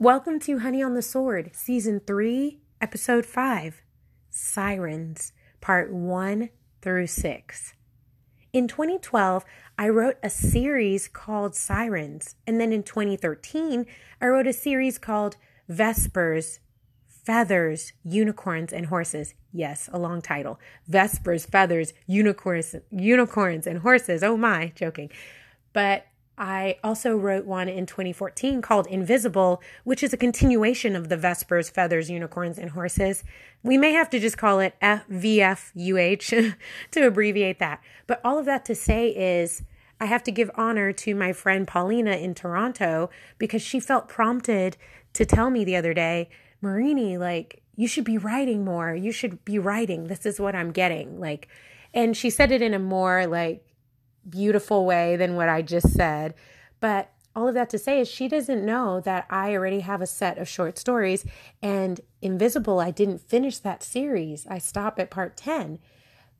Welcome to Honey on the Sword, Season 3, Episode 5 Sirens, Part 1 through 6. In 2012, I wrote a series called Sirens, and then in 2013, I wrote a series called Vespers, Feathers, Unicorns, and Horses. Yes, a long title. Vespers, Feathers, Unicorns, Unicorns, and Horses. Oh my, joking. But I also wrote one in 2014 called Invisible, which is a continuation of the Vespers, Feathers, Unicorns, and Horses. We may have to just call it VFUH to abbreviate that. But all of that to say is, I have to give honor to my friend Paulina in Toronto because she felt prompted to tell me the other day, Marini, like, you should be writing more. You should be writing. This is what I'm getting. Like, and she said it in a more like beautiful way than what I just said. But all of that to say is she doesn't know that I already have a set of short stories and Invisible, I didn't finish that series. I stop at part 10.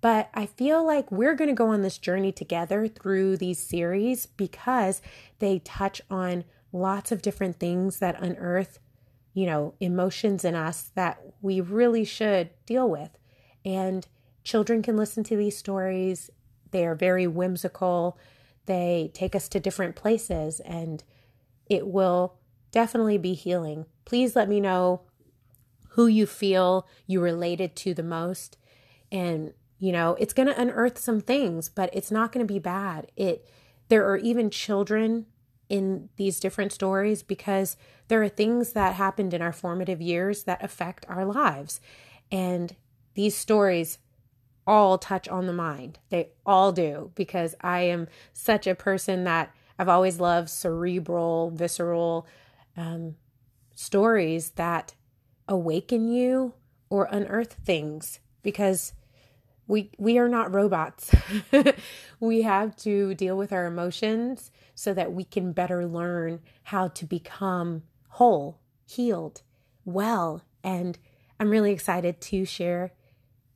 But I feel like we're going to go on this journey together through these series because they touch on lots of different things that unearth, you know, emotions in us that we really should deal with. And children can listen to these stories they are very whimsical. They take us to different places and it will definitely be healing. Please let me know who you feel you related to the most and you know, it's going to unearth some things, but it's not going to be bad. It there are even children in these different stories because there are things that happened in our formative years that affect our lives. And these stories all touch on the mind. They all do because I am such a person that I've always loved cerebral, visceral um, stories that awaken you or unearth things because we we are not robots. we have to deal with our emotions so that we can better learn how to become whole, healed, well, and I'm really excited to share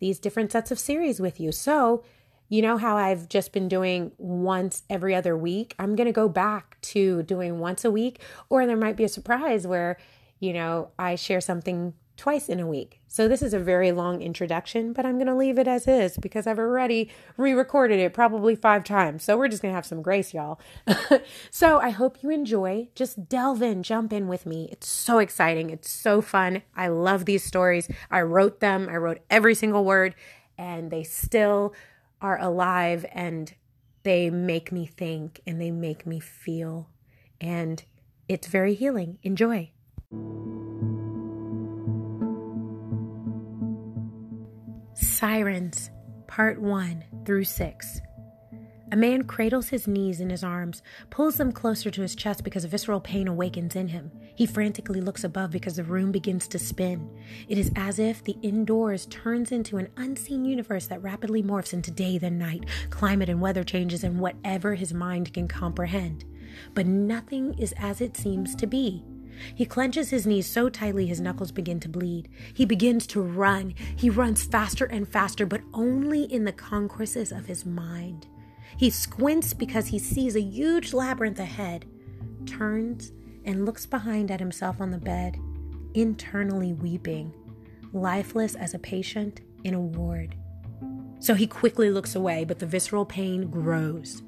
these different sets of series with you. So, you know how I've just been doing once every other week? I'm going to go back to doing once a week, or there might be a surprise where, you know, I share something twice in a week. So this is a very long introduction, but I'm going to leave it as is because I've already re recorded it probably five times. So we're just going to have some grace, y'all. so I hope you enjoy. Just delve in, jump in with me. It's so exciting. It's so fun. I love these stories. I wrote them, I wrote every single word, and they still are alive and they make me think and they make me feel. And it's very healing. Enjoy. Sirens, Part 1 through 6. A man cradles his knees in his arms, pulls them closer to his chest because visceral pain awakens in him. He frantically looks above because the room begins to spin. It is as if the indoors turns into an unseen universe that rapidly morphs into day then night, climate and weather changes, and whatever his mind can comprehend. But nothing is as it seems to be. He clenches his knees so tightly his knuckles begin to bleed. He begins to run. He runs faster and faster, but only in the concourses of his mind. He squints because he sees a huge labyrinth ahead, turns and looks behind at himself on the bed, internally weeping, lifeless as a patient in a ward. So he quickly looks away, but the visceral pain grows.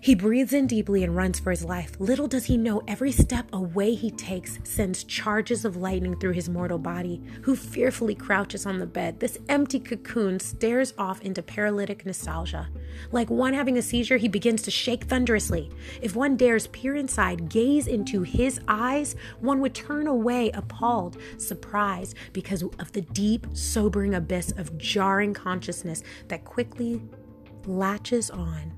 He breathes in deeply and runs for his life. Little does he know every step away he takes sends charges of lightning through his mortal body, who fearfully crouches on the bed. This empty cocoon stares off into paralytic nostalgia. Like one having a seizure, he begins to shake thunderously. If one dares peer inside, gaze into his eyes, one would turn away appalled, surprised, because of the deep, sobering abyss of jarring consciousness that quickly latches on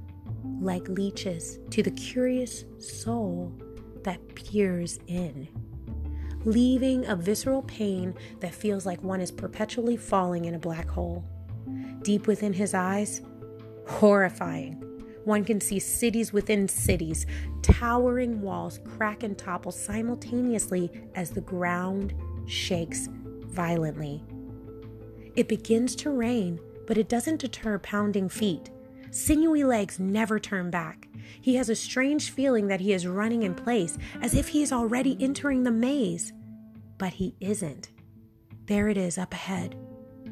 like leeches to the curious soul that peers in, leaving a visceral pain that feels like one is perpetually falling in a black hole. Deep within his eyes, horrifying. One can see cities within cities, towering walls crack and topple simultaneously as the ground shakes violently. It begins to rain, but it doesn't deter pounding feet. Sinewy legs never turn back. He has a strange feeling that he is running in place, as if he is already entering the maze. But he isn't. There it is up ahead.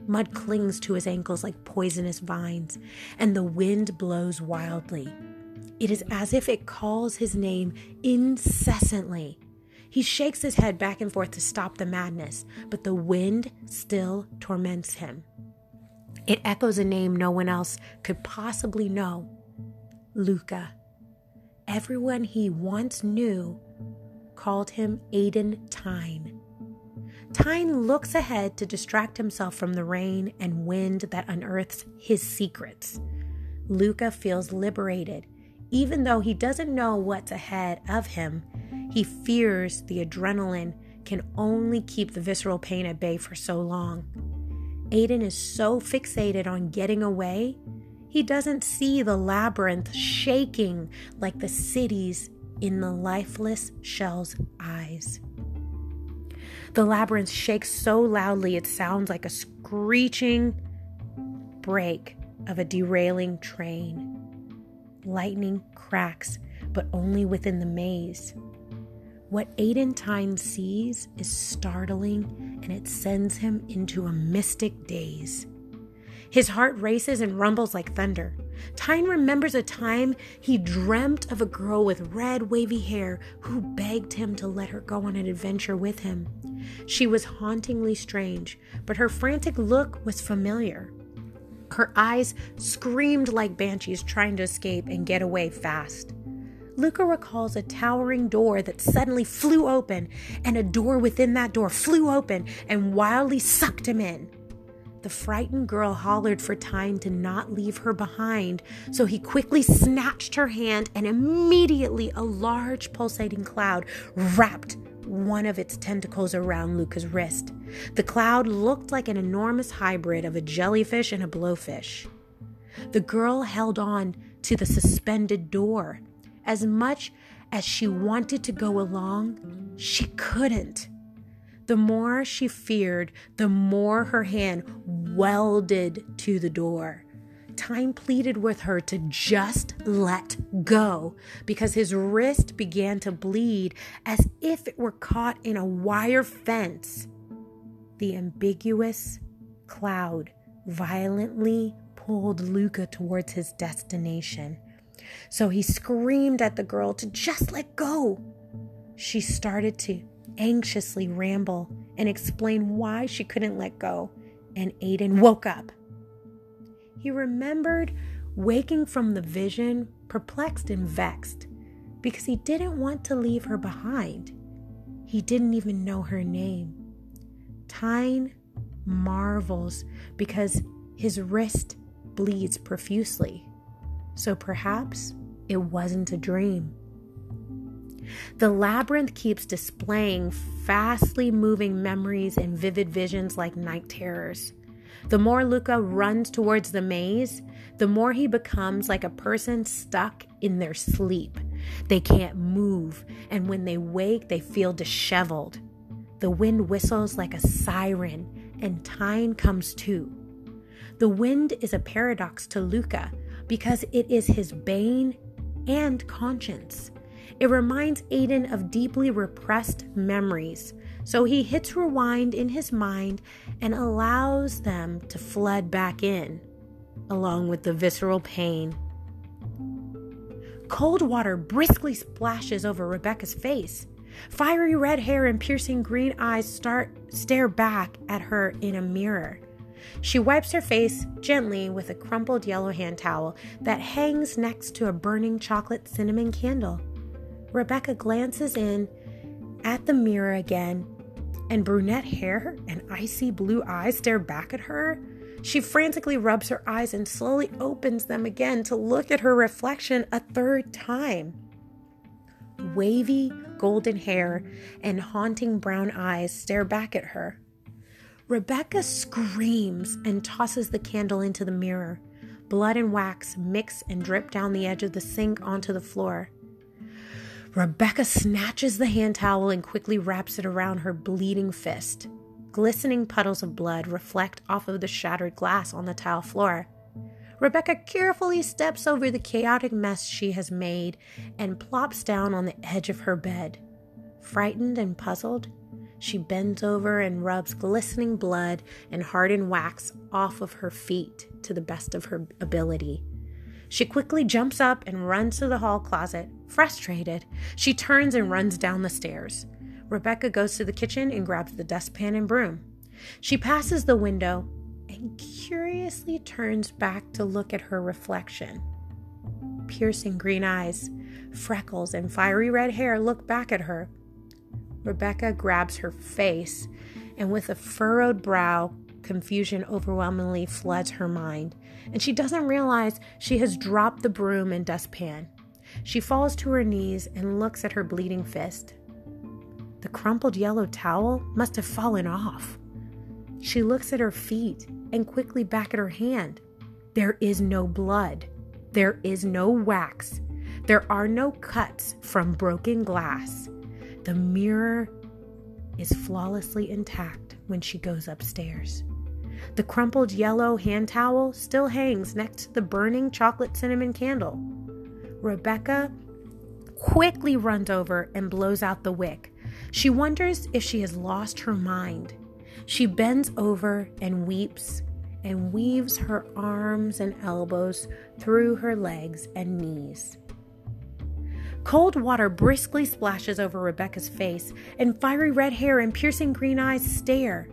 Mud clings to his ankles like poisonous vines, and the wind blows wildly. It is as if it calls his name incessantly. He shakes his head back and forth to stop the madness, but the wind still torments him. It echoes a name no one else could possibly know Luca. Everyone he once knew called him Aiden Tyne. Tyne looks ahead to distract himself from the rain and wind that unearths his secrets. Luca feels liberated. Even though he doesn't know what's ahead of him, he fears the adrenaline can only keep the visceral pain at bay for so long. Aiden is so fixated on getting away, he doesn't see the labyrinth shaking like the cities in the lifeless shell's eyes. The labyrinth shakes so loudly it sounds like a screeching brake of a derailing train. Lightning cracks, but only within the maze. What Aiden Tyne sees is startling and it sends him into a mystic daze. His heart races and rumbles like thunder. Tyne remembers a time he dreamt of a girl with red, wavy hair who begged him to let her go on an adventure with him. She was hauntingly strange, but her frantic look was familiar. Her eyes screamed like banshees trying to escape and get away fast. Luca recalls a towering door that suddenly flew open, and a door within that door flew open and wildly sucked him in. The frightened girl hollered for Tyne to not leave her behind, so he quickly snatched her hand, and immediately a large pulsating cloud wrapped one of its tentacles around Luca's wrist. The cloud looked like an enormous hybrid of a jellyfish and a blowfish. The girl held on to the suspended door. As much as she wanted to go along, she couldn't. The more she feared, the more her hand welded to the door. Tyne pleaded with her to just let go because his wrist began to bleed as if it were caught in a wire fence. The ambiguous cloud violently pulled Luca towards his destination. So he screamed at the girl to just let go. She started to anxiously ramble and explain why she couldn't let go, and Aiden woke up. He remembered waking from the vision, perplexed and vexed, because he didn't want to leave her behind. He didn't even know her name. Tyne marvels because his wrist bleeds profusely. So perhaps it wasn't a dream. The labyrinth keeps displaying fastly moving memories and vivid visions like night terrors. The more Luca runs towards the maze, the more he becomes like a person stuck in their sleep. They can't move, and when they wake, they feel disheveled. The wind whistles like a siren, and Tyne comes to. The wind is a paradox to Luca because it is his bane and conscience. It reminds Aiden of deeply repressed memories, so he hits rewind in his mind and allows them to flood back in, along with the visceral pain. Cold water briskly splashes over Rebecca's face. Fiery red hair and piercing green eyes start stare back at her in a mirror. She wipes her face gently with a crumpled yellow hand towel that hangs next to a burning chocolate cinnamon candle. Rebecca glances in at the mirror again and brunette hair and icy blue eyes stare back at her. She frantically rubs her eyes and slowly opens them again to look at her reflection a third time. Wavy golden hair and haunting brown eyes stare back at her. Rebecca screams and tosses the candle into the mirror. Blood and wax mix and drip down the edge of the sink onto the floor. Rebecca snatches the hand towel and quickly wraps it around her bleeding fist. Glistening puddles of blood reflect off of the shattered glass on the tile floor. Rebecca carefully steps over the chaotic mess she has made and plops down on the edge of her bed. Frightened and puzzled, she bends over and rubs glistening blood and hardened wax off of her feet to the best of her ability. She quickly jumps up and runs to the hall closet. Frustrated, she turns and runs down the stairs. Rebecca goes to the kitchen and grabs the dustpan and broom. She passes the window and curiously turns back to look at her reflection. Piercing green eyes, freckles, and fiery red hair look back at her. Rebecca grabs her face, and with a furrowed brow, confusion overwhelmingly floods her mind, and she doesn't realize she has dropped the broom and dustpan. She falls to her knees and looks at her bleeding fist. The crumpled yellow towel must have fallen off. She looks at her feet and quickly back at her hand. There is no blood. There is no wax. There are no cuts from broken glass. The mirror is flawlessly intact when she goes upstairs. The crumpled yellow hand towel still hangs next to the burning chocolate cinnamon candle. Rebecca quickly runs over and blows out the wick. She wonders if she has lost her mind. She bends over and weeps and weaves her arms and elbows through her legs and knees. Cold water briskly splashes over Rebecca's face, and fiery red hair and piercing green eyes stare.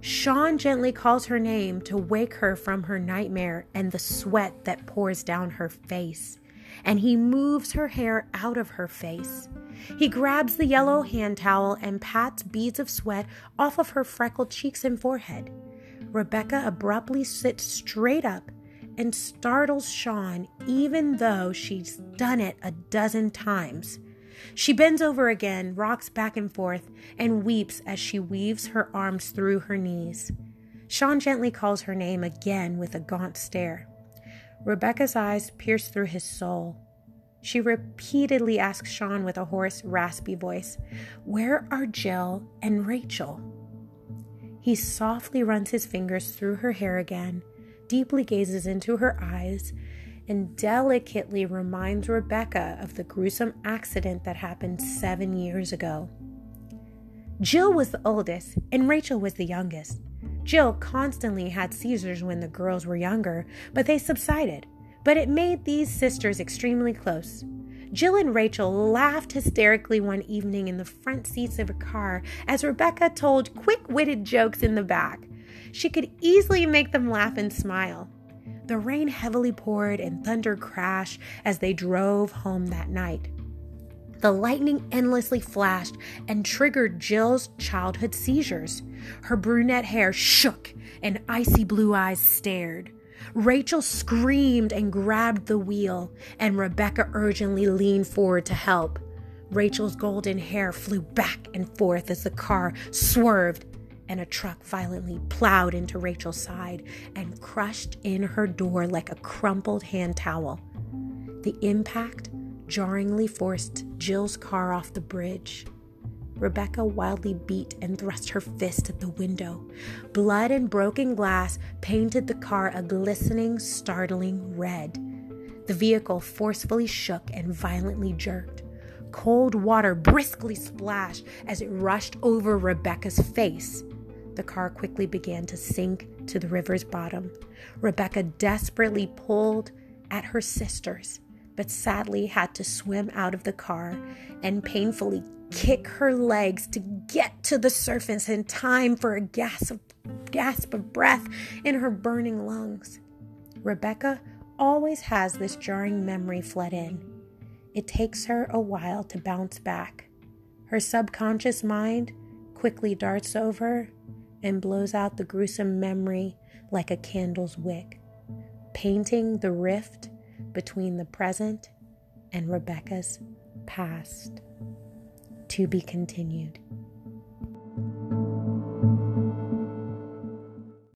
Sean gently calls her name to wake her from her nightmare and the sweat that pours down her face, and he moves her hair out of her face. He grabs the yellow hand towel and pats beads of sweat off of her freckled cheeks and forehead. Rebecca abruptly sits straight up and startles Sean, even though she's done it a dozen times. She bends over again, rocks back and forth, and weeps as she weaves her arms through her knees. Sean gently calls her name again with a gaunt stare. Rebecca's eyes pierce through his soul. She repeatedly asks Sean with a hoarse, raspy voice, Where are Jill and Rachel? He softly runs his fingers through her hair again deeply gazes into her eyes and delicately reminds Rebecca of the gruesome accident that happened seven years ago. Jill was the oldest, and Rachel was the youngest. Jill constantly had seizures when the girls were younger, but they subsided. But it made these sisters extremely close. Jill and Rachel laughed hysterically one evening in the front seats of a car as Rebecca told quick witted jokes in the back. She could easily make them laugh and smile. The rain heavily poured and thunder crashed as they drove home that night. The lightning endlessly flashed and triggered Jill's childhood seizures. Her brunette hair shook and icy blue eyes stared. Rachel screamed and grabbed the wheel, and Rebecca urgently leaned forward to help. Rachel's golden hair flew back and forth as the car swerved and a truck violently plowed into Rachel's side and crushed in her door like a crumpled hand towel. The impact jarringly forced Jill's car off the bridge. Rebecca wildly beat and thrust her fist at the window. Blood and broken glass painted the car a glistening, startling red. The vehicle forcefully shook and violently jerked. Cold water briskly splashed as it rushed over Rebecca's face. The car quickly began to sink to the river's bottom. Rebecca desperately pulled at her sisters, but sadly had to swim out of the car and painfully kick her legs to get to the surface in time for a gasp of, gasp of breath in her burning lungs. Rebecca always has this jarring memory flood in. It takes her a while to bounce back. Her subconscious mind quickly darts over and blows out the gruesome memory like a candle's wick, painting the rift between the present and Rebecca's past. To be continued.